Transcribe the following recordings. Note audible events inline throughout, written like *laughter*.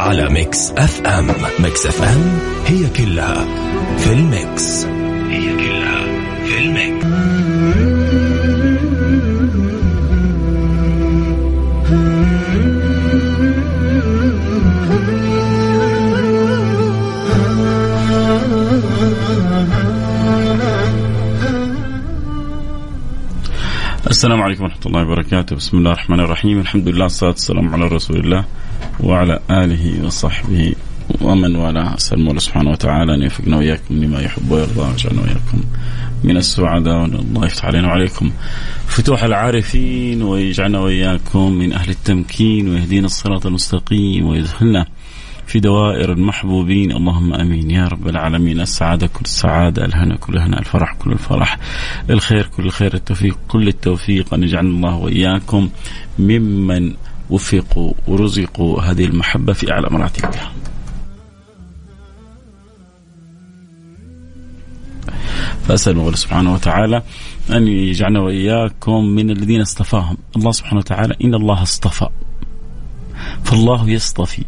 على Mix FM. Mix FM هي كلها في ال mix. هي كلها في ال mix. السلام عليكم ورحمة الله وبركاته. بسم الله الرحمن الرحيم. الحمد لله والصلاة والسلام على رسول الله. وعلى آله وصحبه ومن والاه. أسأل الله سبحانه وتعالى أن يوفقنا وإياكم لما يحب ويرضى ويجعلنا وإياكم من السعداء وأن الله يفتح علينا وعليكم. فتوح العارفين ويجعلنا وإياكم من أهل التمكين ويهدينا الصراط المستقيم ويدخلنا في دوائر المحبوبين. اللهم آمين. يا رب العالمين. السعادة كل السعادة الهنا كل الهنا الفرح كل الفرح الخير كل الخير التوفيق كل التوفيق. أن يجعلنا الله وإياكم ممن وفقوا ورزقوا هذه المحبة في أعلى مراتبها. فأسأل الله سبحانه وتعالى أن يجعلنا وإياكم من الذين اصطفاهم، الله سبحانه وتعالى إن الله اصطفى. فالله يصطفي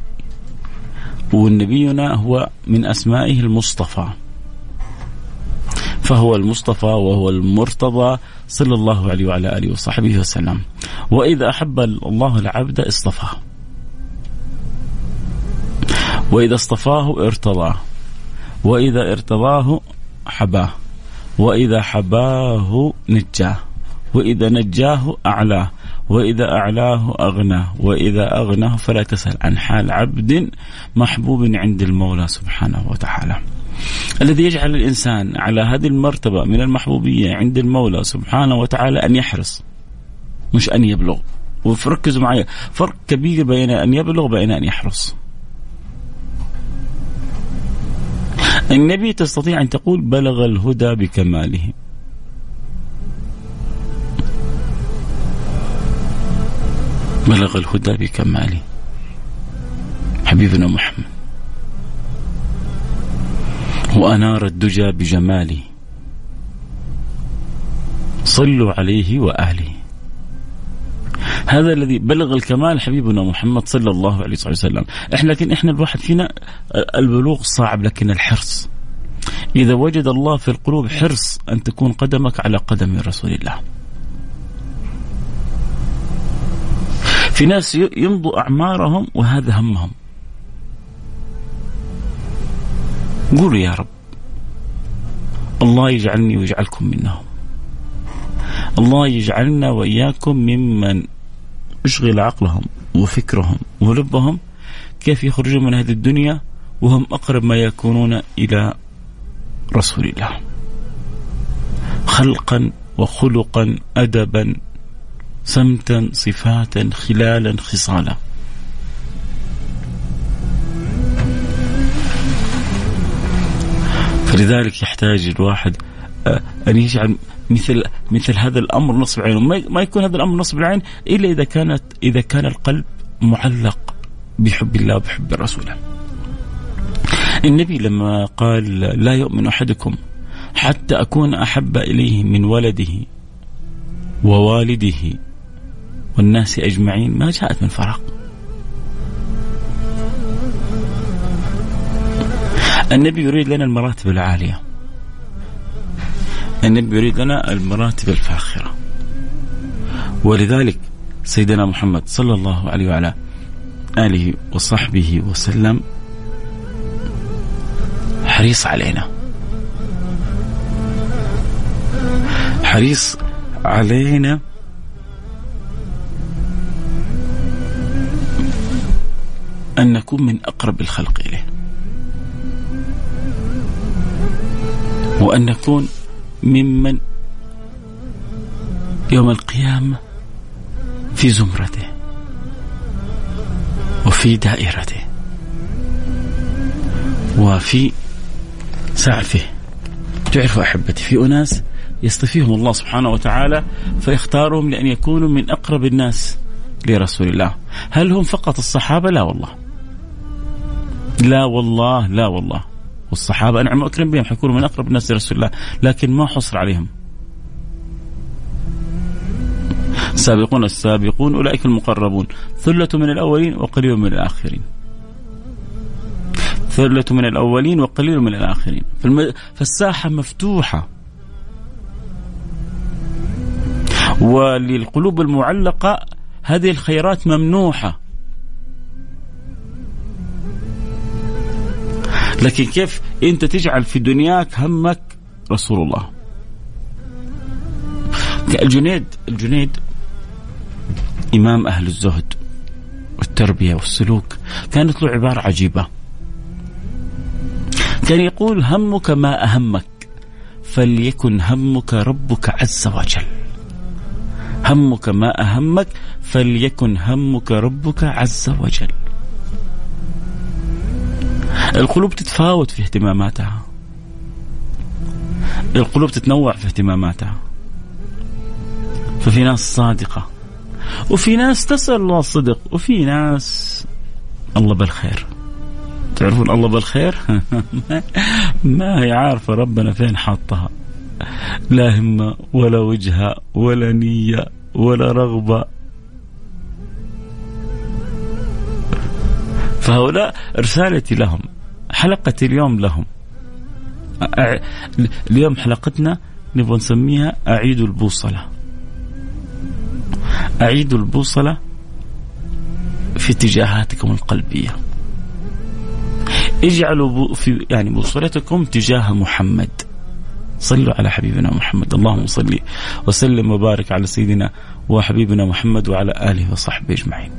ونبينا هو من أسمائه المصطفى فهو المصطفى وهو المرتضى صلى الله عليه وعلى آله وصحبه وسلم. وإذا أحب الله العبد اصطفاه. وإذا اصطفاه ارتضاه. وإذا ارتضاه حباه. وإذا حباه نجاه. وإذا نجاه أعلاه. وإذا أعلاه أغناه. وإذا أغناه فلا تسأل عن حال عبد محبوب عند المولى سبحانه وتعالى. الذي يجعل الإنسان على هذه المرتبة من المحبوبية عند المولى سبحانه وتعالى أن يحرص مش أن يبلغ. وركزوا معي فرق كبير بين أن يبلغ وبين أن يحرص. النبي تستطيع أن تقول بلغ الهدى بكماله. بلغ الهدى بكماله. حبيبنا محمد. وأنار الدجى بجماله صلوا عليه وآله هذا الذي بلغ الكمال حبيبنا محمد صلى الله عليه وسلم. إحنا لكن إحنا الواحد فينا البلوغ صعب لكن الحرص. إذا وجد الله في القلوب حرص أن تكون قدمك على قدم رسول الله. في ناس يمضوا أعمارهم وهذا همهم. قولوا يا رب. الله يجعلني ويجعلكم منهم. الله يجعلنا وإياكم ممن اشغل عقلهم وفكرهم ولبهم. كيف يخرجون من هذه الدنيا وهم أقرب ما يكونون إلى رسول الله. خلقا وخلقا أدبا سمتا صفاتا خلالا خصالا. فلذلك يحتاج الواحد آه، أن يجعل مثل مثل هذا الأمر نصب عينه ما يكون هذا الأمر نصب العين إلا إذا كانت إذا كان القلب معلق بحب الله وبحب رسوله. النبي لما قال لا يؤمن أحدكم حتى أكون أحب إليه من ولده ووالده والناس أجمعين ما جاءت من فراغ النبي يريد لنا المراتب العالية. النبي يريد لنا المراتب الفاخرة. ولذلك سيدنا محمد صلى الله عليه وعلى آله وصحبه وسلم حريص علينا. حريص علينا أن نكون من أقرب الخلق إليه. وأن نكون ممن يوم القيامة في زمرته وفي دائرته وفي سعفه. تعرفوا أحبتي في أناس يصطفيهم الله سبحانه وتعالى فيختارهم لأن يكونوا من أقرب الناس لرسول الله. هل هم فقط الصحابة؟ لا والله. لا والله لا والله. والصحابة أنعم وأكرم بهم حيكونوا من أقرب الناس لرسول الله لكن ما حصر عليهم. السابقون السابقون أولئك المقربون. ثلة من الأولين وقليل من الآخرين. ثلة من الأولين وقليل من الآخرين. فالساحة مفتوحة. وللقلوب المعلقة هذه الخيرات ممنوحة. لكن كيف أنت تجعل في دنياك همك رسول الله؟ الجنيد الجنيد إمام أهل الزهد والتربية والسلوك كانت له عبارة عجيبة. كان يقول همك ما أهمك فليكن همك ربك عز وجل. همك ما أهمك فليكن همك ربك عز وجل. القلوب تتفاوت في اهتماماتها. القلوب تتنوع في اهتماماتها. ففي ناس صادقة. وفي ناس تسأل الله الصدق وفي ناس الله بالخير. تعرفون الله بالخير؟ *laughs* ما هي عارفة ربنا فين حاطها. لا همة ولا وجهة ولا نية ولا رغبة فهؤلاء رسالتي لهم حلقتي اليوم لهم. اليوم حلقتنا نبغى نسميها أعيد البوصلة. أعيد البوصلة في اتجاهاتكم القلبية. اجعلوا في يعني بوصلتكم تجاه محمد. صلوا على حبيبنا محمد. اللهم صل وسلم وبارك على سيدنا وحبيبنا محمد وعلى آله وصحبه أجمعين.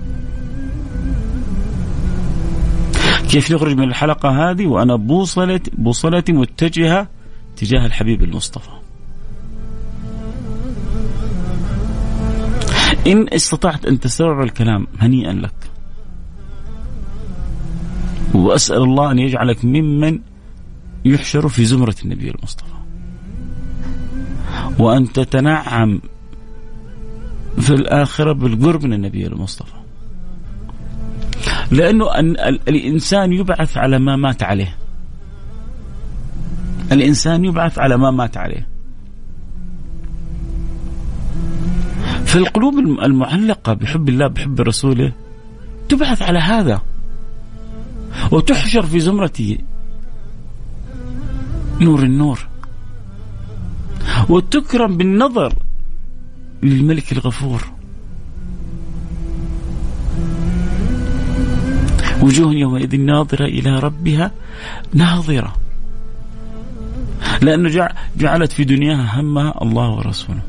كيف نخرج من الحلقة هذه؟ وأنا بوصلت بوصلتي متجهة تجاه الحبيب المصطفى. إن استطعت أن تستوعب الكلام هنيئا لك. وأسأل الله أن يجعلك ممن يحشر في زمرة النبي المصطفى. وأن تتنعم في الآخرة بالقرب من النبي المصطفى. لأنه أن الإنسان يبعث على ما مات عليه. الإنسان يبعث على ما مات عليه. فالقلوب المعلقة بحب الله بحب رسوله تبعث على هذا. وتحشر في زمرة نور النور. وتكرم بالنظر للملك الغفور. وجوه يومئذ ناظرة إلى ربها ناظرة. لأنه جعلت في دنياها همها الله ورسوله.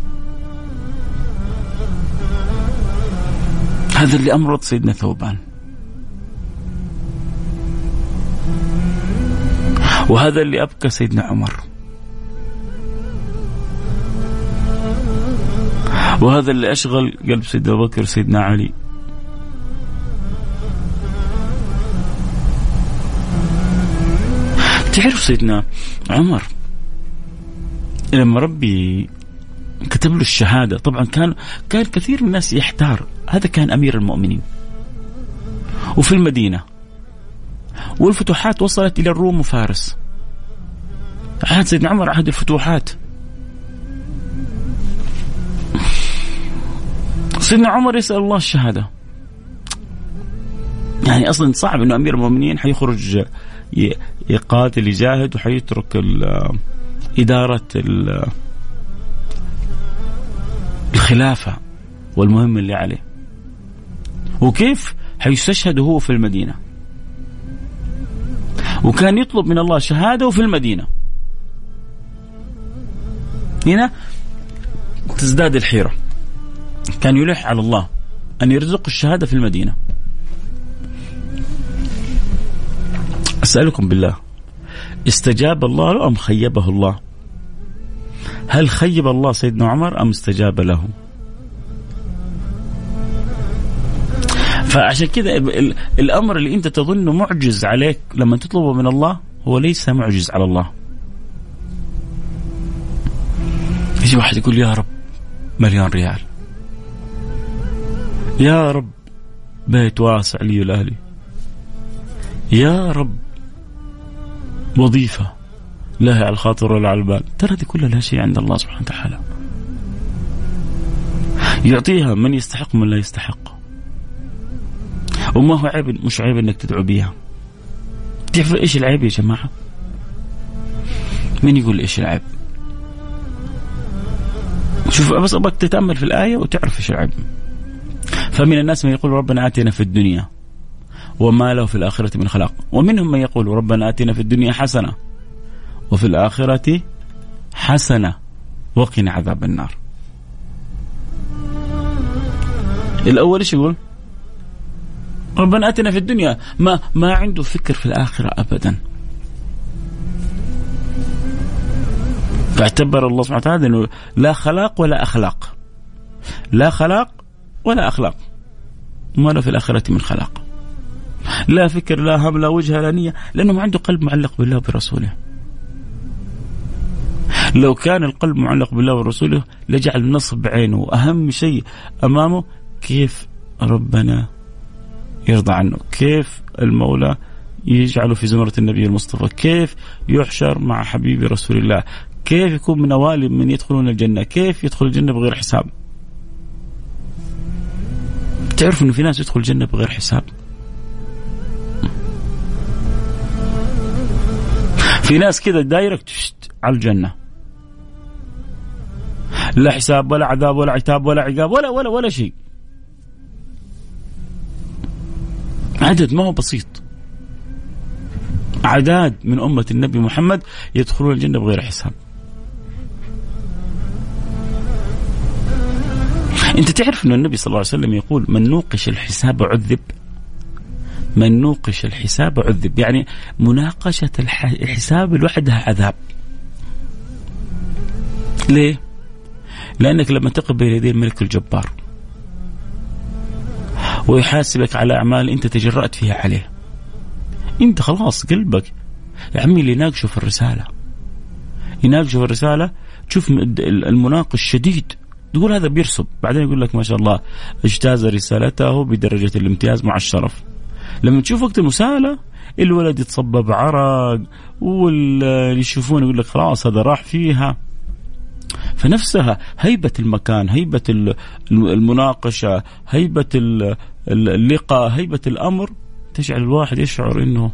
هذا اللي أمرض سيدنا ثوبان. وهذا اللي أبكى سيدنا عمر. وهذا اللي أشغل قلب سيدنا أبو بكر سيدنا علي. تعرف سيدنا عمر؟ لما ربي كتب له الشهادة طبعا كان كان كثير من الناس يحتار. هذا كان أمير المؤمنين. وفي المدينة. والفتوحات وصلت إلى الروم وفارس. عهد سيدنا عمر عهد الفتوحات. سيدنا عمر يسأل الله الشهادة. يعني أصلا صعب إنه أمير المؤمنين حيخرج يقاتل يجاهد وحيترك إدارة الخلافة والمهم اللي عليه. وكيف حيستشهد هو في المدينة؟ وكان يطلب من الله شهادة في المدينة. هنا تزداد الحيرة. كان يلح على الله أن يرزق الشهادة في المدينة. أسألكم بالله استجاب الله له أم خيبه الله؟ هل خيب الله سيدنا عمر أم استجاب له؟ فعشان كذا الأمر اللي أنت تظنه معجز عليك لما تطلبه من الله هو ليس معجز على الله يجي واحد يقول يا رب مليون ريال يا رب بيت واسع لي ولأهلي يا رب وظيفة لا على الخاطر ولا على البال ترى دي كلها لا شيء عند الله سبحانه وتعالى. يعطيها من يستحق من لا يستحق. وما هو عيب مش عيب إنك تدعو بها تعرف إيش العيب يا جماعة؟ مين يقول إيش العيب؟ شوف بس أبغاك تتأمل في الآية وتعرف إيش العيب. فمن الناس من يقول ربنا آتنا في الدنيا. وما له في الآخرة من خلاق. ومنهم من يقول ربنا آتنا في الدنيا حسنة وفي الآخرة حسنة وقنا عذاب النار. الأول إيش يقول؟ ربنا آتنا في الدنيا. ما ما عنده فكر في الآخرة ابدا. فاعتبر الله سبحانه وتعالى إنه لا خلاق ولا أخلاق. لا خلاق ولا أخلاق. ما له في الآخرة من خلاق. لا فكر لا هم لا وجهه لا نية لأنه ما عنده قلب معلق بالله وبرسوله لو كان القلب معلق بالله ورسوله لجعل نصب عينه أهم شيء أمامه كيف ربنا يرضى عنه كيف المولى يجعله في زمرة النبي المصطفى كيف يحشر مع حبيب رسول الله كيف يكون من أوائل من يدخلون الجنة كيف يدخل الجنة بغير حساب. تعرف أنه في ناس يدخل الجنة بغير حساب؟ في ناس كذا دايركت على الجنة. لا حساب ولا عذاب ولا عتاب ولا عقاب ولا ولا ولا شيء. عدد ما هو بسيط. أعداد من أمة النبي محمد يدخلون الجنة بغير حساب. أنت تعرف أن النبي صلى الله عليه وسلم يقول من نوقش الحساب عذب من نوقش الحساب عذب. يعني مناقشة الحساب لوحدها عذاب. ليه؟ لأنك لما تقف بين يدي الملك الجبار ويحاسبك على أعمال أنت تجرأت فيها عليه أنت خلاص قلبك يا عمي اللي يناقشه في الرسالة. يناقشه في الرسالة تشوف المناقش شديد. تقول هذا بيرسب. بعدين يقول لك ما شاء الله اجتاز رسالته بدرجة الامتياز مع الشرف. لما تشوف وقت المساءلة الولد يتصبب عرق واللي يشوفونه يقول لك خلاص هذا راح فيها. فنفسها هيبة المكان هيبة المناقشة هيبة اللقاء هيبة الأمر تجعل الواحد يشعر أنه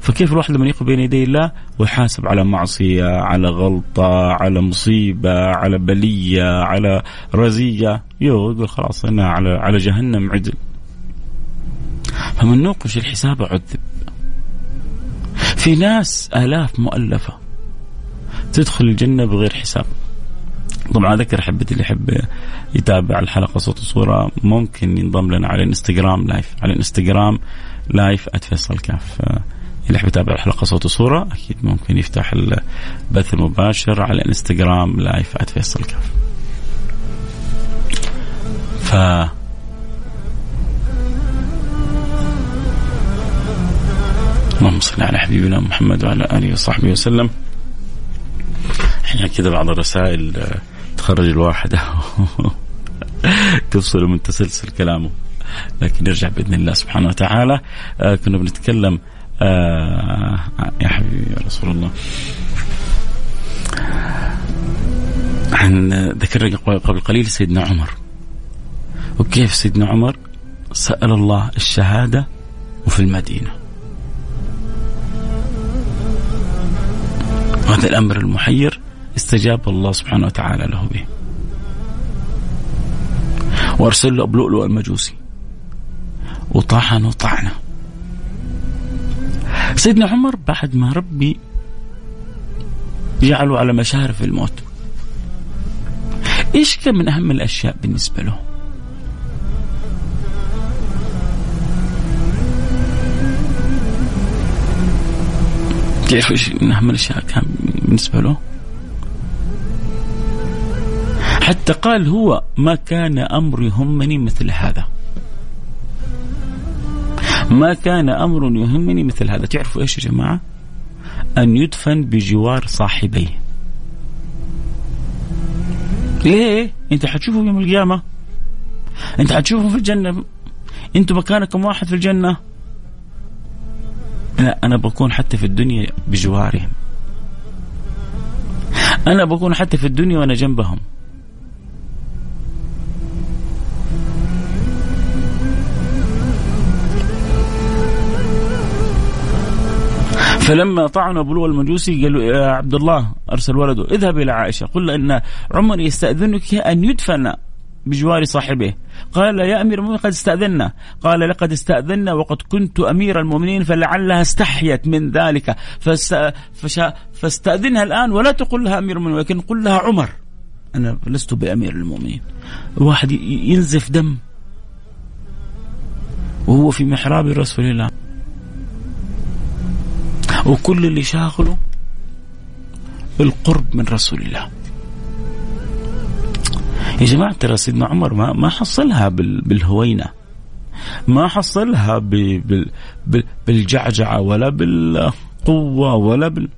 فكيف الواحد لما يقف بين يدي الله ويحاسب على معصية على غلطة على مصيبة على بلية على رزية. يقول خلاص أنا على على جهنم عدل. فمن نوقش الحساب عذب. في ناس آلاف مؤلفة تدخل الجنة بغير حساب. طبعا اذكر احبتي اللي يحب يتابع الحلقة صوت وصورة. ممكن ينضم لنا على الانستغرام live على الانستغرام live @فيصل كاف اللي يحب يتابع الحلقة صوت وصورة أكيد ممكن يفتح البث المباشر على الانستغرام live @فيصل كاف ف اللهم صل على حبيبنا محمد وعلى آله وصحبه وسلم. أحيانا كذا بعض الرسائل تخرج الواحد. *laughs* تفصل من تسلسل كلامه. لكن نرجع بإذن الله سبحانه وتعالى. آه كنا بنتكلم آه يا حبيبي يا رسول الله. عن ذكرنا قبل قليل سيدنا عمر. وكيف سيدنا عمر سأل الله الشهادة وفي المدينة؟ هذا الأمر المحير استجاب الله سبحانه وتعالى له به. وأرسل له ابو لؤلؤ المجوسي. وطحن طعنه سيدنا عمر بعد ما ربي جعله على مشارف الموت. إيش كان من أهم الأشياء بالنسبة له؟ تعرف إيش من اهم الاشياء كان بالنسبة له؟ حتى قال هو ما كان أمر يهمني مثل هذا. ما كان أمر يهمني مثل هذا. تعرفوا إيش يا جماعة؟ أن يدفن بجوار صاحبيه ليه؟ أنت حتشوفه يوم القيامة. أنت حتشوفه في الجنة. أنتم مكانكم واحد في الجنة. لا أنا بكون حتى في الدنيا بجوارهم. أنا بكون حتى في الدنيا وأنا جنبهم. فلما طعنوا أبو المجوسي قال له يا عبد الله أرسل ولده اذهب إلى عائشة. قل إن عمر يستأذنك أن يدفن بجوار صاحبه. قال يا أمير المؤمنين قد استأذنا. قال لقد استأذنا وقد كنت أمير المؤمنين فلعلها استحيت من ذلك. فاستأذنها الآن ولا تقل لها أمير المؤمنين ولكن قل لها عمر. أنا لست بأمير المؤمنين. واحد ينزف دم. وهو في محراب رسول الله. وكل اللي شاغله القرب من رسول الله. يا جماعة ترى سيدنا عمر ما ما حصلها بالهوينة. ما حصلها بالجعجعة ولا بالقوة ولا بال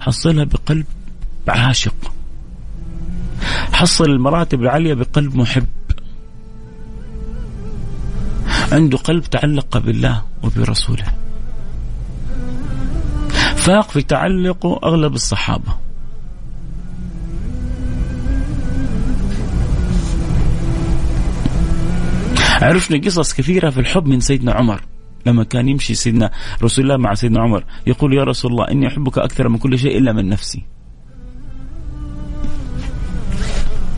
حصلها بقلب عاشق. حصل المراتب العالية بقلب محب. عنده قلب تعلق بالله وبرسوله. فاق في تعلقه أغلب الصحابة. عرفنا قصص كثيرة في الحب من سيدنا عمر. لما كان يمشي سيدنا رسول الله مع سيدنا عمر يقول يا رسول الله إني أحبك أكثر من كل شيء إلا من نفسي.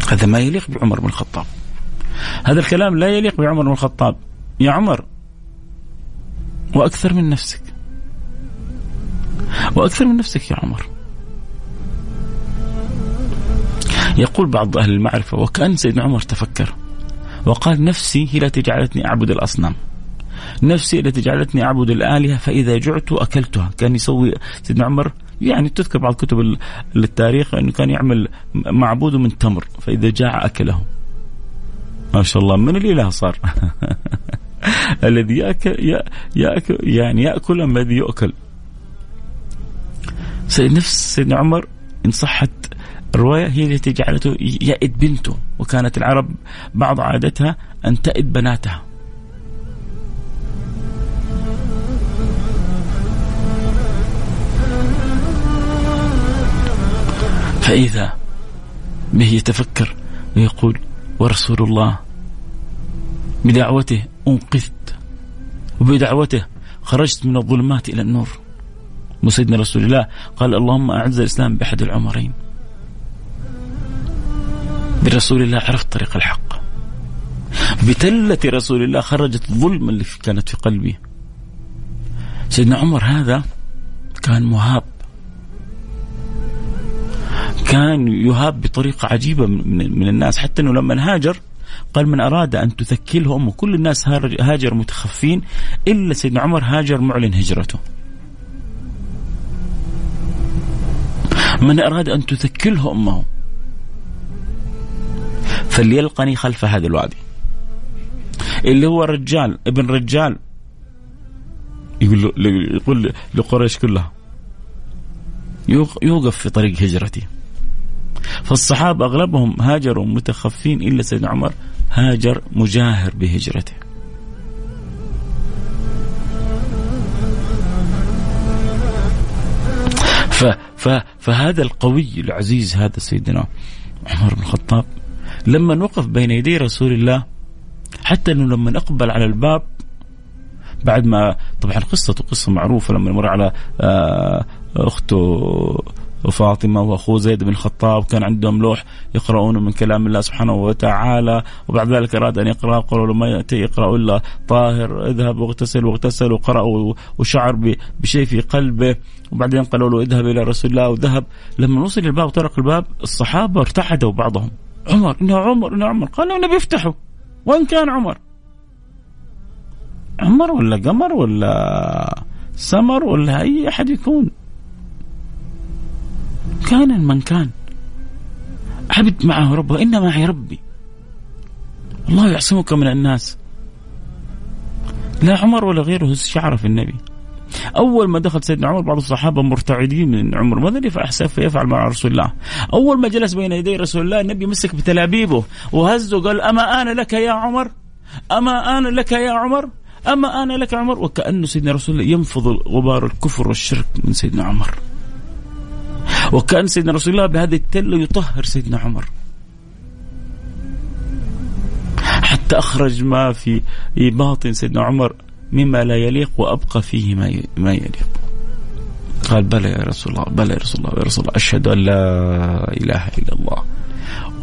هذا ما يليق بعمر بن الخطاب. هذا الكلام لا يليق بعمر بن الخطاب. يا عمر وأكثر من نفسك. وأكثر من نفسك يا عمر. يقول بعض أهل المعرفة وكأن سيدنا عمر تفكر. وقال نفسي هي التي جعلتني أعبد الأصنام. نفسي التي جعلتني أعبد الآلهة فإذا جعت أكلتها. كان يسوي سيدنا عمر يعني تذكر بعض كتب التاريخ أنه كان يعمل معبود من تمر فإذا جاع أكله. ما شاء الله من الإله صار؟ *laughs* الذي يأكل, يأكل يعني يأكل الذي يؤكل. نفس سيدنا عمر إن صحت الرواية هي التي جعلته يئد بنته وكانت العرب بعض عادتها أن تئد بناتها. فإذا به يتفكر ويقول ورسول الله بدعوته أنقذت وبدعوته خرجت من الظلمات إلى النور. وسيدنا رسول الله قال اللهم أعز الإسلام بأحد العمرين. برسول الله عرفت طريق الحق. بتلة رسول الله خرجت الظلم اللي كانت في قلبي. سيدنا عمر هذا كان مهاب. كان يهاب بطريقة عجيبة من, الناس. حتى أنه لما هاجر قال من أراد أن تثكله أمه كل الناس هاجر متخفين إلا سيدنا عمر هاجر معلن هجرته. من أراد أن تثكله أمه فليلقني خلف هذا الوادي. اللي هو رجال ابن رجال. يقول يقول لقريش كلها. يوقف في طريق هجرتي. فالصحابة أغلبهم هاجروا متخفين إلا سيدنا عمر. هاجر مجاهر بهجرته. ف ف فهذا القوي العزيز هذا سيدنا عمر بن الخطاب لما وقف بين يدي رسول الله حتى إنه لما اقبل على الباب بعد ما طبعا قصته قصة معروفة لما مر على آه، أخته وفاطمة وأخوه زيد بن الخطاب كان عندهم لوح يقرؤون من كلام الله سبحانه وتعالى وبعد ذلك أراد أن يقرأ قالوا له ما يأتي يقرأ إلا طاهر اذهب واغتسل واغتسل وقرأ وشعر بشيء في قلبه. وبعدين قالوا له اذهب إلى رسول الله وذهب. لما وصل الباب وطرق الباب الصحابة ارتحدوا بعضهم. عمر إنه عمر إنه عمر. قالوا النبي افتحوا. وين كان عمر؟ عمر ولا قمر ولا سمر ولا أي أحد يكون. كان من كان. عبد معه ربه إن معي ربي. الله يعصمك من الناس. لا عمر ولا غيره شعر في النبي. أول ما دخل سيدنا عمر بعض الصحابة مرتعدين من عمر. ماذا يفعل مع رسول الله. أول ما جلس بين يدي رسول الله النبي مسك بتلابيبه وهزه قال أما أنا لك يا عمر؟ أما أنا لك يا عمر؟ أما أنا لك يا عمر؟ وكانه سيدنا رسول الله ينفض غبار الكفر والشرك من سيدنا عمر. وكأن سيدنا رسول الله بهذه التلة يطهر سيدنا عمر. حتى أخرج ما في باطن سيدنا عمر مما لا يليق وأبقى فيه ما ما يليق. قال بلى يا رسول الله بلى يا رسول الله يا رسول الله أشهد أن لا إله إلا الله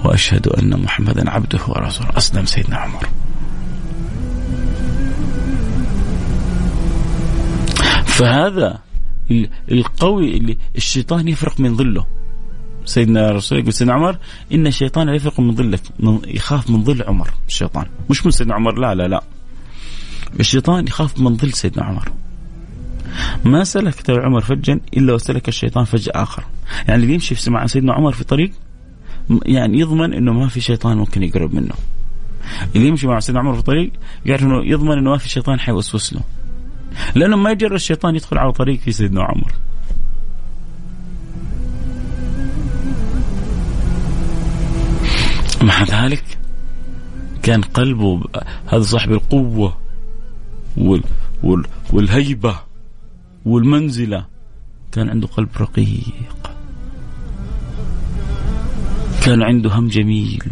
وأشهد أن محمدا عبده ورسوله اسلم سيدنا عمر. فهذا القوي اللي الشيطان يفرق من ظله سيدنا رسول يقول سيدنا عمر إن الشيطان يفرق من ظلك يخاف من ظل عمر الشيطان مش من سيدنا عمر لا لا لا الشيطان يخاف من ظل سيدنا عمر. ما سلك عمر فجا إلا وسلك الشيطان فج آخر. يعني اللي يمشي مع سيدنا عمر في طريق يعني يضمن إنه ما في شيطان ممكن يقرب منه. اللي يمشي مع سيدنا عمر في طريق يعرف إنه يضمن إنه ما في شيطان حيوسوس له. لأنه ما يجرى الشيطان يدخل على طريق في سيدنا عمر. مع ذلك كان قلبه هذا صاحب القوة وال وال والهيبة والمنزلة. كان عنده قلب رقيق. كان عنده هم جميل.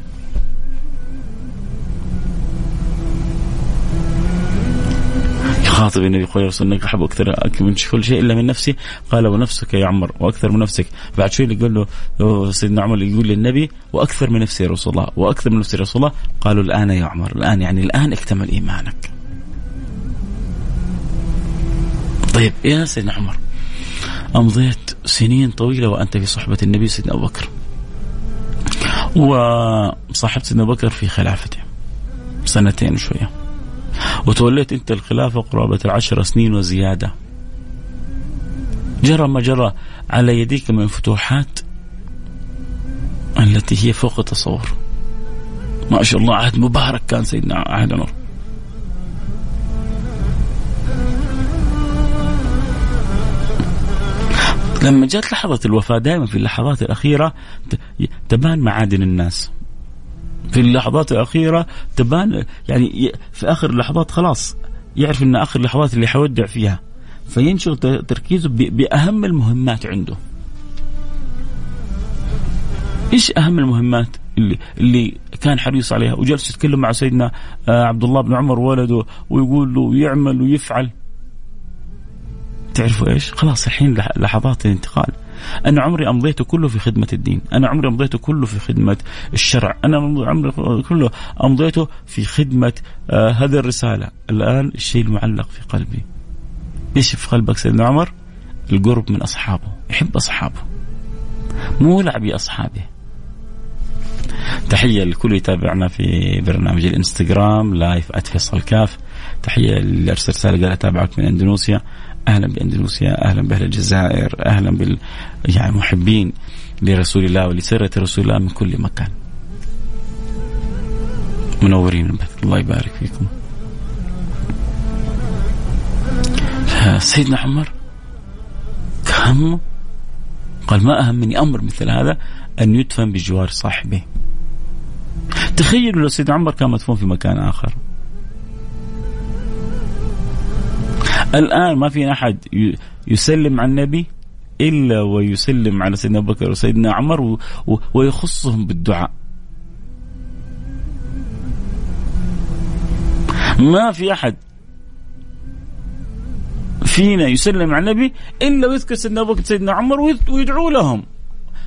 يخاطب النبي يقول يا رسول إنك أحب أكثر من كل شيء إلا من نفسي. قال ونفسك يا عمر وأكثر من نفسك. بعد شوي يقول له سيدنا عمر يقول للنبي وأكثر من نفسي يا رسول الله وأكثر من نفسي يا رسول الله. قالوا الآن يا عمر الآن يعني الآن اكتمل إيمانك. طيب يا سيدنا عمر أمضيت سنين طويلة وأنت في صحبة النبي سيدنا أبو بكر. وصاحبت سيدنا أبو بكر في خلافته سنتين وشوية. وتوليت أنت الخلافة قرابة العشر سنين وزيادة. جرى ما جرى على يديك من فتوحات التي هي فوق التصور. ما شاء الله عهد مبارك كان سيدنا عهد عمر لما جاءت لحظة الوفاة دائما في اللحظات الأخيرة تبان معادن الناس. في اللحظات الأخيرة تبان يعني في آخر اللحظات خلاص يعرف أن آخر اللحظات اللي حودع فيها. فينشغل تركيزه بأهم المهمات عنده. إيش أهم المهمات اللي اللي كان حريص عليها؟ وجلس يتكلم مع سيدنا آه، عبد الله بن عمر ولده ويقول له يعمل ويفعل. تعرفوا إيش؟ خلاص الحين لحظات الانتقال. أنا عمري أمضيته كله في خدمة الدين، أنا عمري أمضيته كله في خدمة الشرع، أنا عمري كله أمضيته في خدمة آه هذه الرسالة، الآن الشيء المعلق في قلبي. إيش في قلبك سيدنا عمر؟ القرب من أصحابه، يحب أصحابه. مولع باصحابه. تحية لكل يتابعنا في برنامج الإنستغرام لايف @فيصل كاف تحية اللي ارسل رساله قال أتابعك من أندونيسيا أهلا بأندونيسيا أهلا بأهل الجزائر أهلا بال يعني محبين لرسول الله ولسيره رسول الله من كل مكان. منورين البث. الله يبارك فيكم. سيدنا عمر كان قال ما أهمني أمر مثل هذا أن يدفن بجوار صاحبه. تخيلوا لو سيدنا عمر كان مدفون في مكان آخر. الآن ما في أحد يسلم على النبي إلا ويسلم على سيدنا أبو بكر وسيدنا عمر ويخصهم بالدعاء. ما في أحد فينا يسلم على النبي إلا ويذكر سيدنا أبو بكر سيدنا عمر ويدعو لهم.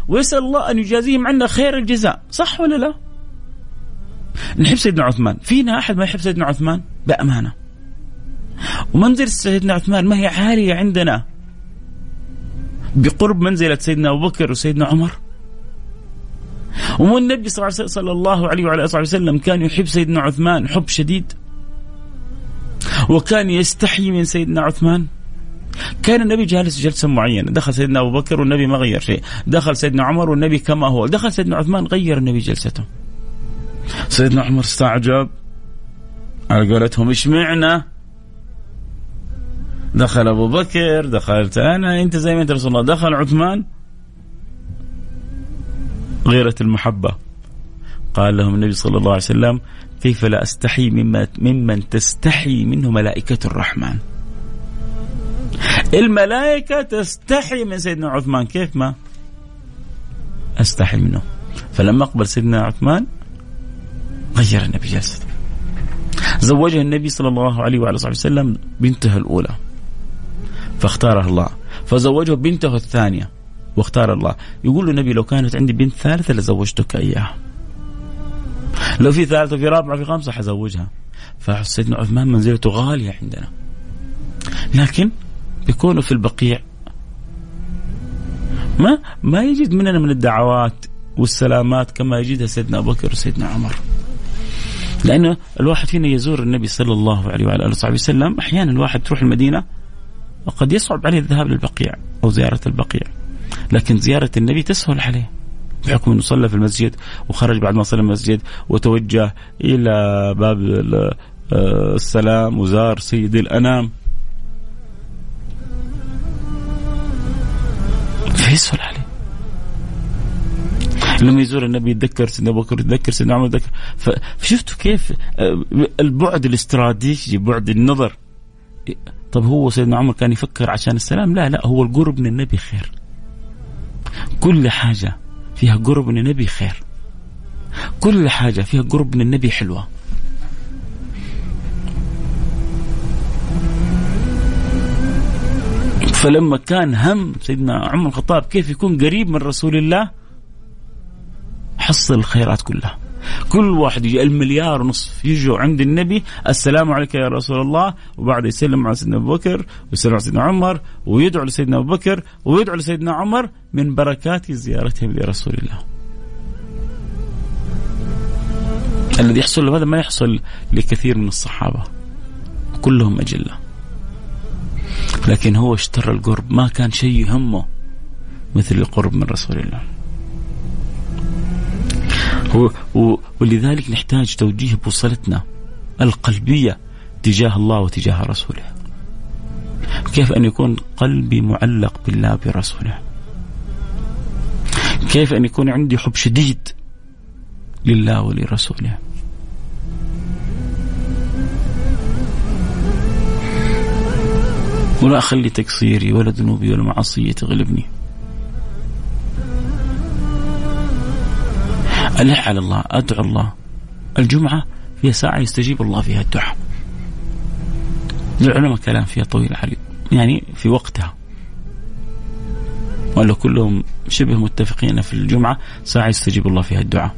ويسأل الله أن يجازيهم عنا خير الجزاء. صح ولا لا؟ نحب سيدنا عثمان. فينا أحد ما يحب سيدنا عثمان؟ بأمانة. ومنزلة سيدنا عثمان ما هي عالية عندنا. بقرب منزلة سيدنا أبو بكر وسيدنا عمر. والنبي صلى الله عليه وعلى آله وسلم كان يحب سيدنا عثمان حب شديد. وكان يستحي من سيدنا عثمان. كان النبي جالس جلسة معينة. دخل سيدنا أبو بكر والنبي ما غير شيء. دخل سيدنا عمر والنبي كما هو. دخل سيدنا عثمان غير النبي جلسته. سيدنا عمر استعجب. على قولتهم اشمعنا دخل أبو بكر دخلت أنا أنت زي ما أنت رسول الله. دخل عثمان غيرة المحبة. قال لهم النبي صلى الله عليه وسلم كيف لا أستحي مما ممن تستحي منه ملائكة الرحمن؟ الملائكة تستحي من سيدنا عثمان. كيف ما؟ أستحي منه. فلما أقبل سيدنا عثمان غير النبي جلسته. زوجها النبي صلى الله عليه وعلى صحبه وسلم بنته الأولى. فاختارها الله. فزوجه بنته الثانية واختار الله. يقول له النبي لو كانت عندي بنت ثالثة لزوجتك إياها. لو في ثالثة في رابعة في خمسة حزوجها. فسيدنا عثمان منزلته غالية عندنا. لكن بيكونوا في البقيع ما ما يجد مننا من الدعوات والسلامات كما يجدها سيدنا أبو بكر وسيدنا عمر. لأنه الواحد فينا يزور النبي صلى الله عليه وعلى آله وصحبه وسلم، أحيانا الواحد تروح المدينة وقد يصعب عليه الذهاب للبقيع أو زيارة البقيع. لكن زيارة النبي تسهل عليه. بحكم إنه صلى في المسجد وخرج بعد ما صلى المسجد وتوجه إلى باب آه، السلام وزار سيد الأنام فيسهل عليه لما يزور النبي يتذكر سيدنا أبو بكر يتذكر سيدنا عمر يتذكر فشفتوا كيف آه، البعد الاستراتيجي بعد النظر طب هو سيدنا عمر كان يفكر عشان السلام؟ لا لا هو القرب من النبي خير. كل حاجة فيها قرب من النبي خير. كل حاجة فيها قرب من النبي حلوة. فلما كان هم سيدنا عمر الخطاب كيف يكون قريب من رسول الله حصل الخيرات كلها. كل واحد يجي المليار ونصف يجوا عند النبي السلام عليك يا رسول الله وبعد يسلم على سيدنا أبو بكر ويسلم على سيدنا عمر ويدعو لسيدنا أبو بكر ويدعو لسيدنا عمر من بركات زيارتهم لرسول الله. الذي يحصل له هذا ما يحصل لكثير من الصحابة كلهم أجلة. لكن هو اشترى القرب ما كان شيء يهمه مثل القرب من رسول الله. ولذلك نحتاج توجيه بوصلتنا القلبية تجاه الله وتجاه رسوله. كيف أن يكون قلبي معلق بالله برسوله؟ كيف أن يكون عندي حب شديد لله ولرسوله؟ ولا أخلي تقصيري ولا ذنوبي ولا معصية تغلبني. ألح على الله أدعو الله. الجمعة فيها ساعة يستجيب الله فيها الدعاء. العلماء كلام فيها طويل علي يعني في وقتها. ولا كلهم شبه متفقين في الجمعة ساعة يستجيب الله فيها الدعاء.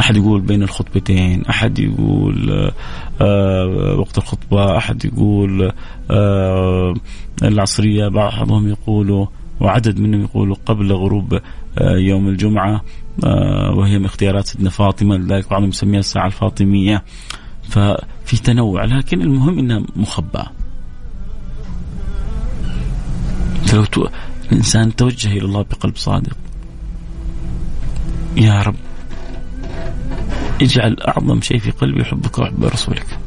أحد يقول بين الخطبتين أحد يقول آه, آه، وقت الخطبة أحد يقول آه العصرية بعضهم يقولوا وعدد منهم يقولوا قبل غروب آه يوم الجمعة آه، وهي من اختيارات سيدنا فاطمة لذلك بعضهم يسميها الساعة الفاطمية. ففي تنوع لكن المهم إنها مخبأة. فلو تو... الإنسان توجه إلى الله بقلب صادق. يا رب اجعل أعظم شيء في قلبي حبك وحب رسولك.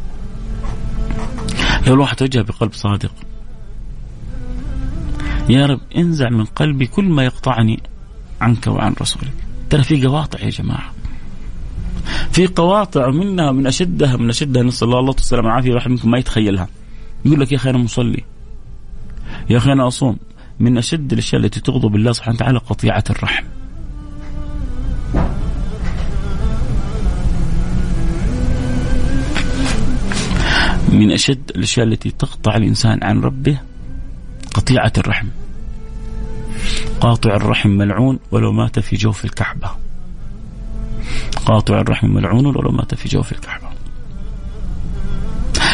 لو الواحد توجه بقلب صادق يا رب انزع من قلبي كل ما يقطعني عنك وعن رسولك. ترى في قواطع يا جماعة. في قواطع منها من أشدها من أشدها نسأل الله الله والعافيه الواحد منكم ما يتخيلها. يقول لك يا أخي أنا مصلي. يا أخي أنا أصوم. من أشد الأشياء التي تغضب الله سبحانه وتعالى قطيعة الرحم. من أشد الأشياء التي تقطع الإنسان عن ربه قطيعة الرحم. قاطع الرحم ملعون ولو مات في جوف الكعبة. قاطع الرحم ملعون ولو مات في جوف الكعبة.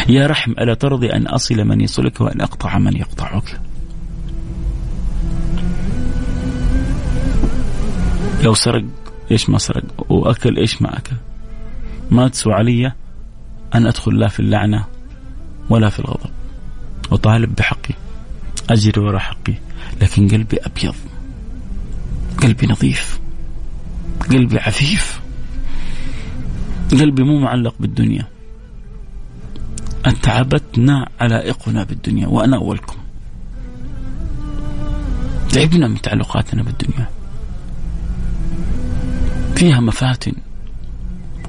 يا رحم ألا ترضي أن أصل من يصلك وأن أقطع من يقطعك؟ لو سرق إيش ما سرق؟ وأكل إيش ما أكل؟ ما تسوى علي أن أدخل لا في اللعنة ولا في الغضب. وطالب بحقي. اجري وراء حقي لكن قلبي أبيض قلبي نظيف قلبي عفيف قلبي مو معلق بالدنيا. أتعبتنا علائقنا بالدنيا وأنا أولكم. تعبنا من تعلقاتنا بالدنيا. فيها مفاتن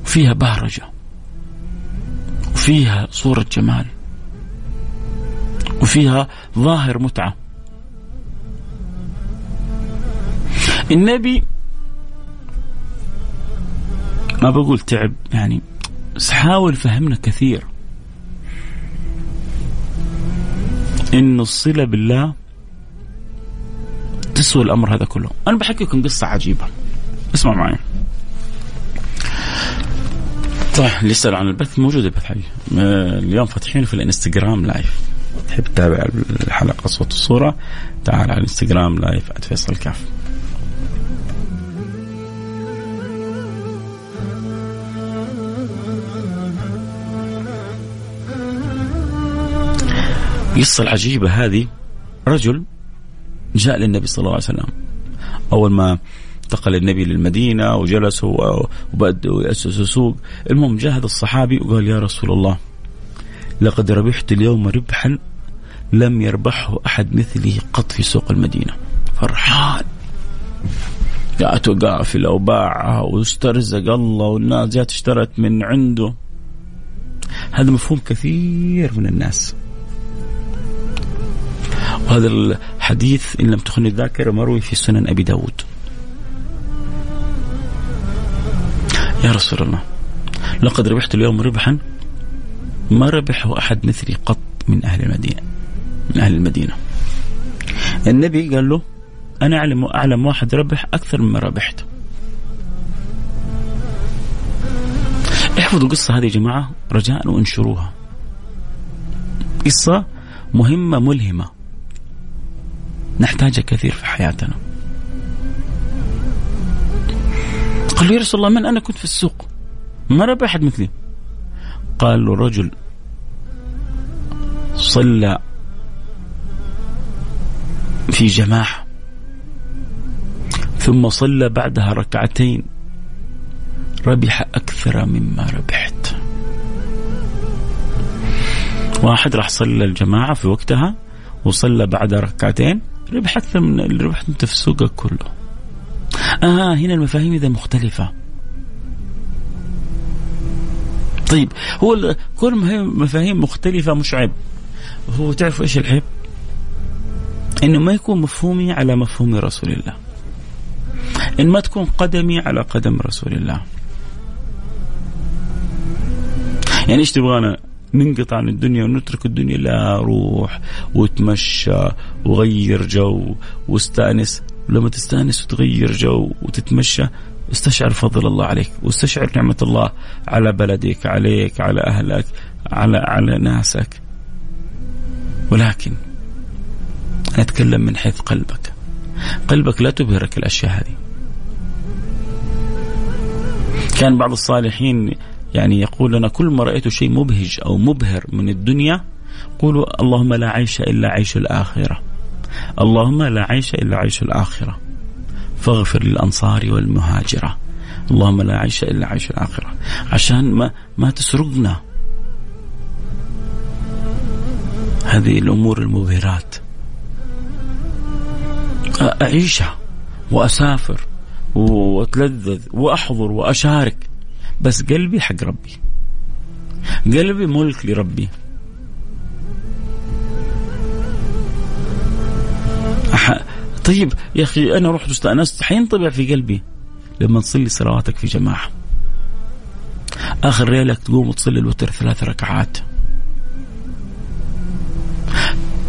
وفيها بهرجة وفيها صورة جمال. وفيها ظاهر متعة. النبي ما بقول تعب يعني بس حاول فهمنا كثير. انه الصلة بالله تسوى الأمر هذا كله. أنا بحكي لكم قصة عجيبة. اسمع معي. طيب اللي يسأل عن البث موجود البث حي اليوم فاتحين في الانستغرام live تحب تتابع الحلقة صوت وصوره تعال على الانستغرام live @فيصل كاف. القصة العجيبة هذه رجل جاء للنبي صلى الله عليه وسلم. أول ما انتقل النبي للمدينة وجلسوا وبدأوا يأسسوا سوق المهم جاء هذا الصحابي وقال يا رسول الله لقد ربحت اليوم ربحا لم يربحه أحد مثلي قط في سوق المدينة. فرحان. جاءته قافلة وباعها واسترزق الله والناس جات اشترت من عنده. هذا مفهوم كثير من الناس. وهذا الحديث إن لم تخن الذاكرة مروي في سنن أبي داود. يا رسول الله لقد ربحت اليوم ربحا ما ربحه أحد مثلي قط من أهل المدينة من أهل المدينة. النبي قال له أنا أعلم أعلم واحد ربح أكثر مما ربحت. احفظوا القصة هذه يا جماعة رجاء وانشروها. قصة مهمة ملهمة. نحتاجها كثير في حياتنا. قال يا رسول الله من أنا كنت في السوق؟ ما ربح أحد مثلي. قال له رجل صلى في جماعة ثم صلى بعدها ركعتين ربح أكثر مما ربحت. واحد راح صلى الجماعة في وقتها وصلى بعد ركعتين ربح أكثر من اللي ربحت أنت في سوقك كله. آه هنا المفاهيم إذا مختلفة. طيب هو كل مفاهيم مختلفة مش عيب هو تعرف إيش العيب؟ إنه ما يكون مفهومي على مفهوم رسول الله. إن ما تكون قدمي على قدم رسول الله. يعني إيش تبغانا؟ ننقطع عن الدنيا ونترك الدنيا؟ لا روح وتمشى وغير جو واستأنس. ولما تستأنس وتغير جو وتتمشى استشعر فضل الله عليك واستشعر نعمة الله على بلدك عليك على أهلك على على ناسك. ولكن أنا أتكلم من حيث قلبك. قلبك لا تبهرك الأشياء هذه. كان بعض الصالحين يعني يقول لنا كل ما رأيت شيء مبهج أو مبهر من الدنيا قولوا اللهم لا عيش إلا عيش الآخرة. اللهم لا عيش إلا عيش الآخرة. فاغفر للأنصار والمهاجرة. اللهم لا عيش إلا عيش الآخرة. عشان ما ما تسرقنا. هذه الأمور المبهرات. أعيشها وأسافر وأتلذذ وأحضر وأشارك. بس قلبي حق ربي. قلبي ملك لربي. طيب يا أخي أنا رحت استانست حينطبع في قلبي. لما تصلي صلواتك في جماعة. آخر ليلك تقوم وتصلي الوتر ثلاث ركعات.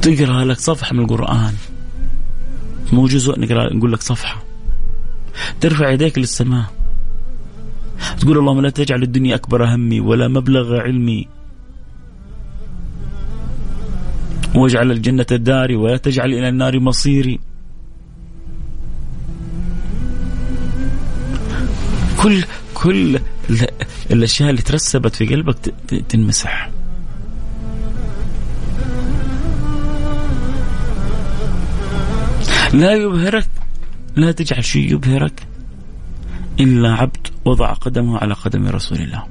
تقرأ لك صفحة من القرآن. مو جزء نقرأ نقول لك صفحة. ترفع يديك للسماء. تقول اللهم لا تجعل الدنيا أكبر همي ولا مبلغ علمي. واجعل الجنة داري ولا تجعل إلى النار مصيري. كل كل الأشياء اللي ترسبت في قلبك تنمسح. لا يبهرك لا تجعل شيء يبهرك إلا عبد وضع قدمه على قدم رسول الله.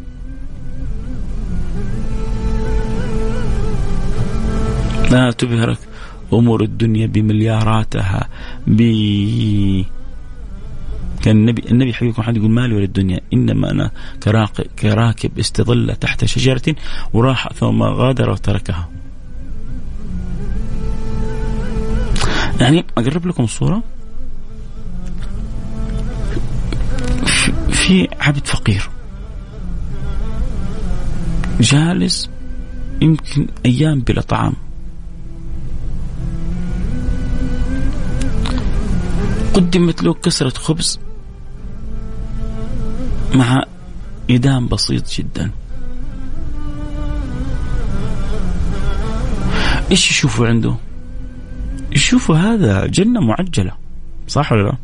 لا تبهرك أمور الدنيا بملياراتها ب كان النبي النبي حبيبكم حد يقول مالي وللدنيا إنما أنا كراكب, كراكب استظل تحت شجرة وراح ثم غادر وتركها. يعني أقرب لكم الصورة؟ في عبد فقير. جالس يمكن أيام بلا طعام. قدمت له كسرة خبز. مع إدام بسيط جدا إيش يشوفوا عنده؟ يشوفوا هذا جنة معجلة صح ولا لا؟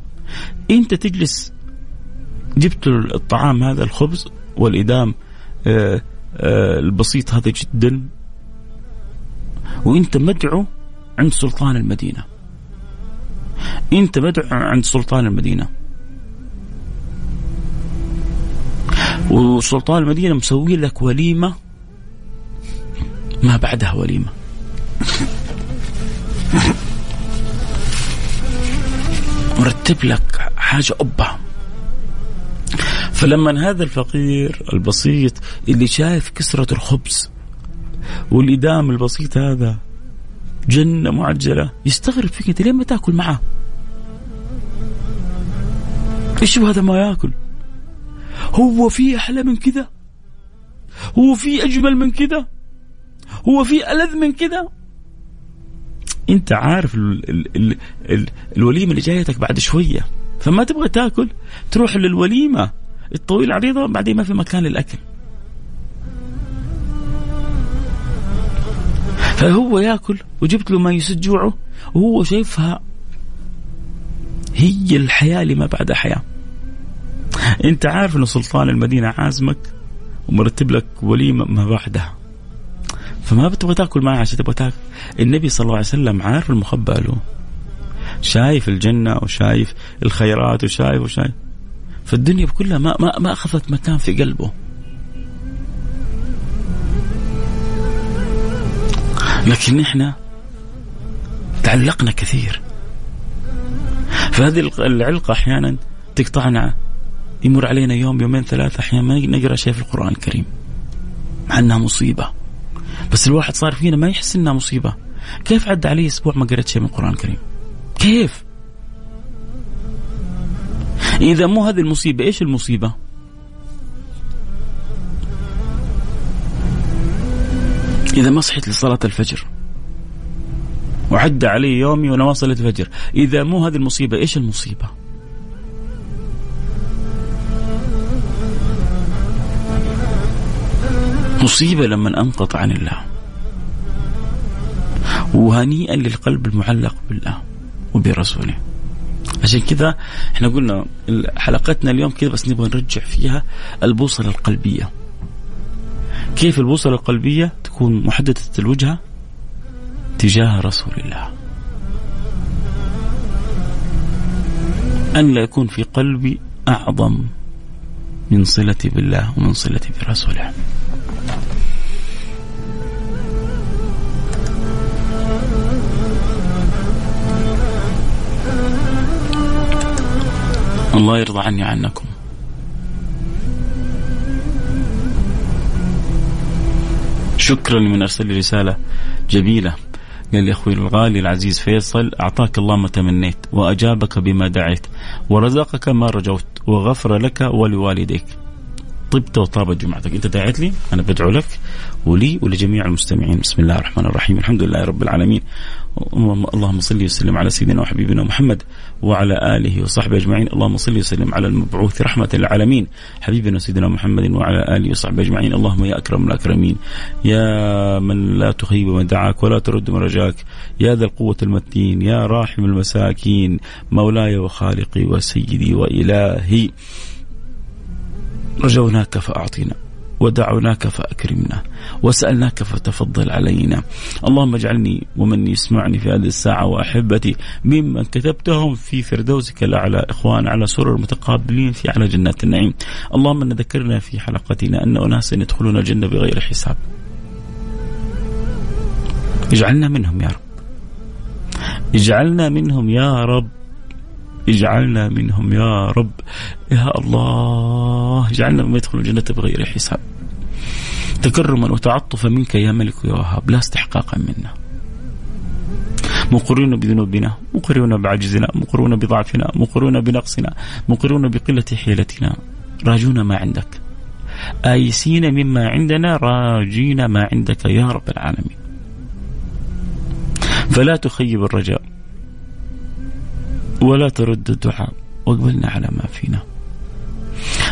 أنت تجلس جبت الطعام هذا الخبز والإدام آه، آه، البسيط هذا جدا وأنت مدعو عند سلطان المدينة أنت مدعو عند سلطان المدينة وسلطان المدينة مسوي لك وليمة ما بعدها وليمة مرتب لك حاجة أبة فلما هذا الفقير البسيط اللي شايف كسرة الخبز والإدام البسيط هذا جنة معجلة يستغرب فيك أنت ليه ما تاكل معه؟ إيش هذا ما ياكل؟ هو في أحلى من كذا؟ هو في أجمل من كذا؟ هو في ألذ من كذا؟ أنت عارف ال ال ال ال الوليمة اللي جايتك بعد شوية فما تبغى تاكل تروح للوليمة الطويله العريضة بعدين ما في مكان للأكل فهو ياكل وجبت له ما يسد جوعه وهو شايفها هي الحياة لما بعد حياة انت عارف انه سلطان المدينة عازمك ومرتب لك وليمه ما بعدها. فما بتبغى تاكل معه عشان تبغى تاكل. النبي صلى الله عليه وسلم عارف المخبأ له. شايف الجنة وشايف الخيرات وشايف وشايف. فالدنيا كلها ما ما ما أخذت مكان في قلبه. لكن إحنا تعلقنا كثير. فهذه العلقة أحيانا تقطعنا يمر علينا يوم يومين ثلاثة أحيانا ما نقرأ شيء في القرآن الكريم مع أنها مصيبة. بس الواحد صار فينا ما يحس أنها مصيبة. كيف عدى علي أسبوع ما قرأت شيء من القرآن الكريم؟ كيف؟ إذا مو هذه المصيبة إيش المصيبة؟ إذا ما صحيت لصلاة الفجر وعدى علي يومي وأنا ما صليت الفجر إذا مو هذه المصيبة إيش المصيبة؟ مصيبة لما أنقطع عن الله. وهنيئا للقلب المعلق بالله وبرسوله. عشان كذا إحنا قلنا حلقتنا اليوم كذا بس نبغى نرجع فيها البوصلة القلبية. كيف البوصلة القلبية تكون محددة الوجهة؟ تجاه رسول الله. أن لا يكون في قلبي أعظم من صلتي بالله ومن صلتي برسوله. الله يرضى عني عنكم شكرا لمن أرسل لي رسالة جميلة. قال لي أخوي الغالي العزيز فيصل أعطاك الله ما تمنيت وأجابك بما دعيت ورزقك ما رجوت وغفر لك ولوالديك. طبت وطابت جمعتك. أنت دعيت لي؟ أنا بدعو لك ولي ولجميع المستمعين. بسم الله الرحمن الرحيم. الحمد لله رب العالمين. اللهم صل وسلم على سيدنا وحبيبنا محمد وعلى آله وصحبه أجمعين. اللهم صل وسلم على المبعوث رحمة للعالمين. حبيبنا سيدنا محمد وعلى آله وصحبه أجمعين. اللهم يا أكرم الأكرمين. يا من لا تخيب من دعاك ولا ترد من رجاك يا ذا القوة المتين. يا راحم المساكين. مولاي وخالقي وسيدي وإلهي. رجوناك فأعطنا ودعوناك فأكرمنا وسألناك فتفضل علينا. اللهم اجعلني ومن يسمعني في هذه الساعة وأحبتي ممن كتبتهم في فردوسك الأعلى. إخوان على سرر متقابلين في أعلى جنات النعيم. اللهم ذكرنا في حلقتنا أن أناسا يدخلون الجنة بغير حساب. اجعلنا منهم يا رب. اجعلنا منهم يا رب. اجعلنا منهم يا رب. يا الله اجعلنا من يدخل الجنة بغير حساب. تكرما وتعطفا منك يا ملك يا وهاب لا استحقاقا منا. مقرون بذنوبنا مقرون بعجزنا مقرون بضعفنا مقرون بنقصنا مقرون بقلة حيلتنا. راجون ما عندك. آيسين مما عندنا راجين ما عندك يا رب العالمين. فلا تخيب الرجاء ولا ترد الدعاء واقبلنا على ما فينا.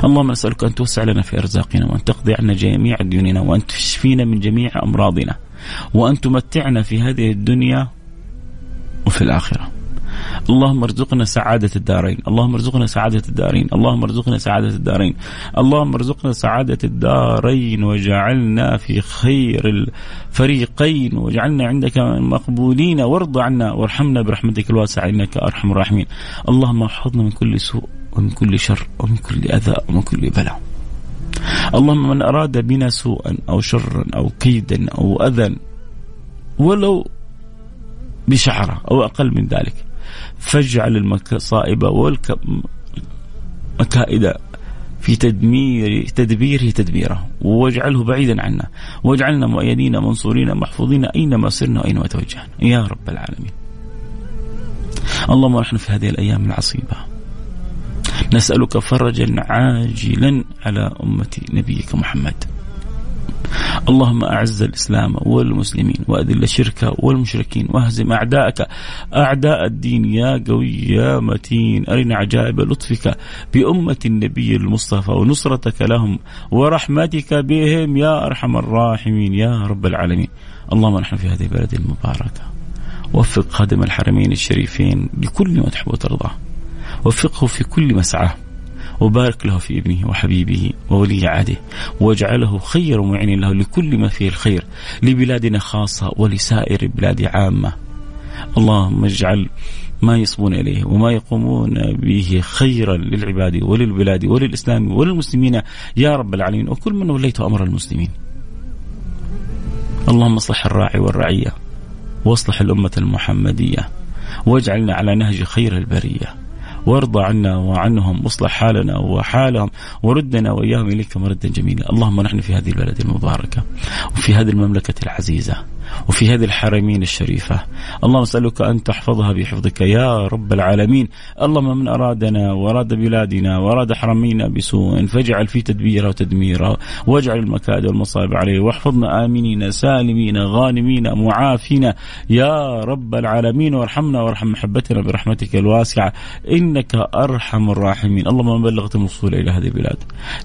اللهم نسألك أن توسع لنا في أرزاقنا وأن تقضي عنا جميع ديوننا وأن تشفينا من جميع أمراضنا وأن تمتعنا في هذه الدنيا وفي الآخرة. اللهم ارزقنا سعادة الدارين. اللهم ارزقنا سعادة الدارين. اللهم ارزقنا سعادة الدارين. اللهم ارزقنا سعادة الدارين وجعلنا في خير الفريقين وجعلنا عندك مقبولين. وارض عنا وارحمنا برحمتك الواسعة. إنك أرحم الراحمين. اللهم احفظنا من كل سوء ومن كل شر ومن كل أذى ومن كل بلاء. اللهم من أراد بنا سوءا أو شرا أو كيدا أو أذى ولو بشعرة أو أقل من ذلك فاجعل المصائب والمكائد في تدمير تدبيره تدبيره واجعله بعيدا عنا واجعلنا مؤيدين منصورين محفوظين أينما سرنا وأينما توجهنا. يا رب العالمين. اللهم نحن في هذه الأيام العصيبة. نسألك فرجا عاجلا على أمة نبيك محمد. اللهم أعز الإسلام والمسلمين وأذل الشرك والمشركين وأهزم أعداءك. أعداء الدين يا قوي يا متين. أرنا عجائب لطفك بأمة النبي المصطفى ونصرتك لهم ورحمتك بهم يا أرحم الراحمين يا رب العالمين. اللهم نحن في هذه البلد المباركة. وفق خادم الحرمين الشريفين لكل ما تحب وترضاه وفقه في كل مسعاه وبارك له في ابنه وحبيبه وولي عهده واجعله خير معين له لكل ما فيه الخير لبلادنا خاصة ولسائر البلاد عامة. اللهم اجعل ما يصبون إليه وما يقومون به خيرا للعباد وللبلاد وللإسلام وللمسلمين. يا رب العالمين وكل من وليت أمر المسلمين. اللهم اصلح الراعي والرعية واصلح الأمة المحمدية واجعلنا على نهج خير البرية. وارضى عنا وعنهم واصلح حالنا وحالهم وردنا وإياهم إليك مردا جميلا، اللهم نحن في هذه البلد المباركة وفي هذه المملكة العزيزة وفي هذه الحرمين الشريفة. اللهم أسألك أن تحفظها بحفظك يا رب العالمين. اللهم من أرادنا وأراد بلادنا وأراد حرمينا بسوء فاجعل في تدبيره وتدميره واجعل المكائد والمصائب عليه واحفظنا آمنين سالمين غانمين معافين يا رب العالمين وارحمنا وارحم محبتنا برحمتك الواسعة. إنك أرحم الراحمين. اللهم بلغت الوصول إلى هذه البلاد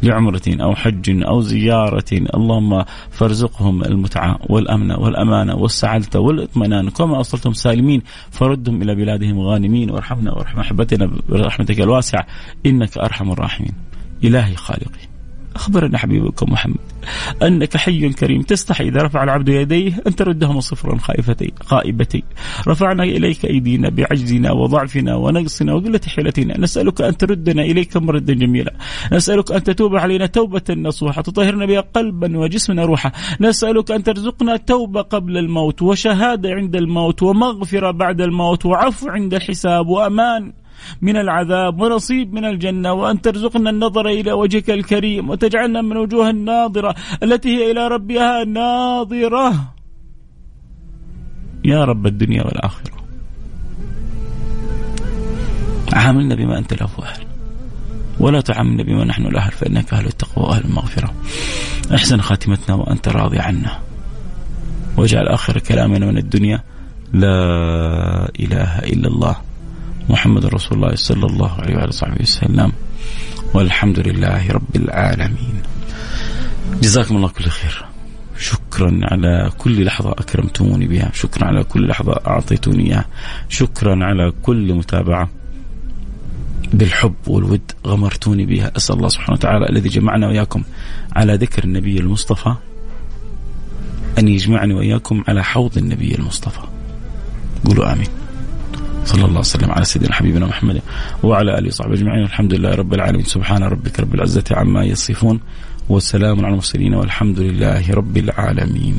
لعمرة أو حج أو زيارة اللهم فارزقهم المتعة والأمن والأمان الأمانة والسعادة والإطمئنان. كما أوصلتم سالمين فردهم إلى بلادهم غانمين. وارحمنا وارحم أحبتنا برحمتك الواسعة. إنك أرحم الراحمين. إلهي خالقي. أخبرنا حبيبك محمد أنك حي كريم تستحي إذا رفع العبد يديه أن تردهما صفرا خائفتين خائبتين رفعنا إليك أيدينا بعجزنا وضعفنا ونقصنا وقلة حيلتنا. نسألك أن تردنا إليك مردا جميلا. نسألك أن تتوب علينا توبة نصوحة. تطهرنا بها قلبا وجسما روحا. نسألك أن ترزقنا توبة قبل الموت وشهادة عند الموت ومغفرة بعد الموت وعفو عند الحساب وأمان. من العذاب ونصيب من الجنة وأن ترزقنا النظر إلى وجهك الكريم وتجعلنا من وجوه الناظرة التي هي إلى ربها ناظرة. يا رب الدنيا والآخرة. عاملنا بما أنت له أهل ولا تعاملنا بما نحن الأهل فإنك أهل التقوى وأهل المغفرة. أحسن خاتمتنا وأنت راضي عنا. واجعل آخر كلامنا من الدنيا لا إله إلا الله. محمد رسول الله صلى الله عليه وعلى صحبه وسلم. والحمد لله رب العالمين. جزاكم الله كل خير. شكرا على كل لحظة أكرمتموني بها. شكرا على كل لحظة أعطيتوني إياها. شكرا على كل متابعة بالحب والود غمرتوني بها. أسأل الله سبحانه وتعالى الذي جمعنا وإياكم على ذكر النبي المصطفى أن يجمعني وإياكم على حوض النبي المصطفى. قولوا آمين. صلى الله وسلم على سيدنا حبيبنا محمد وعلى آله وصحبه أجمعين. والحمد لله رب العالمين. سبحان ربك رب العزة عما يصفون وسلام على المرسلين والحمد لله رب العالمين.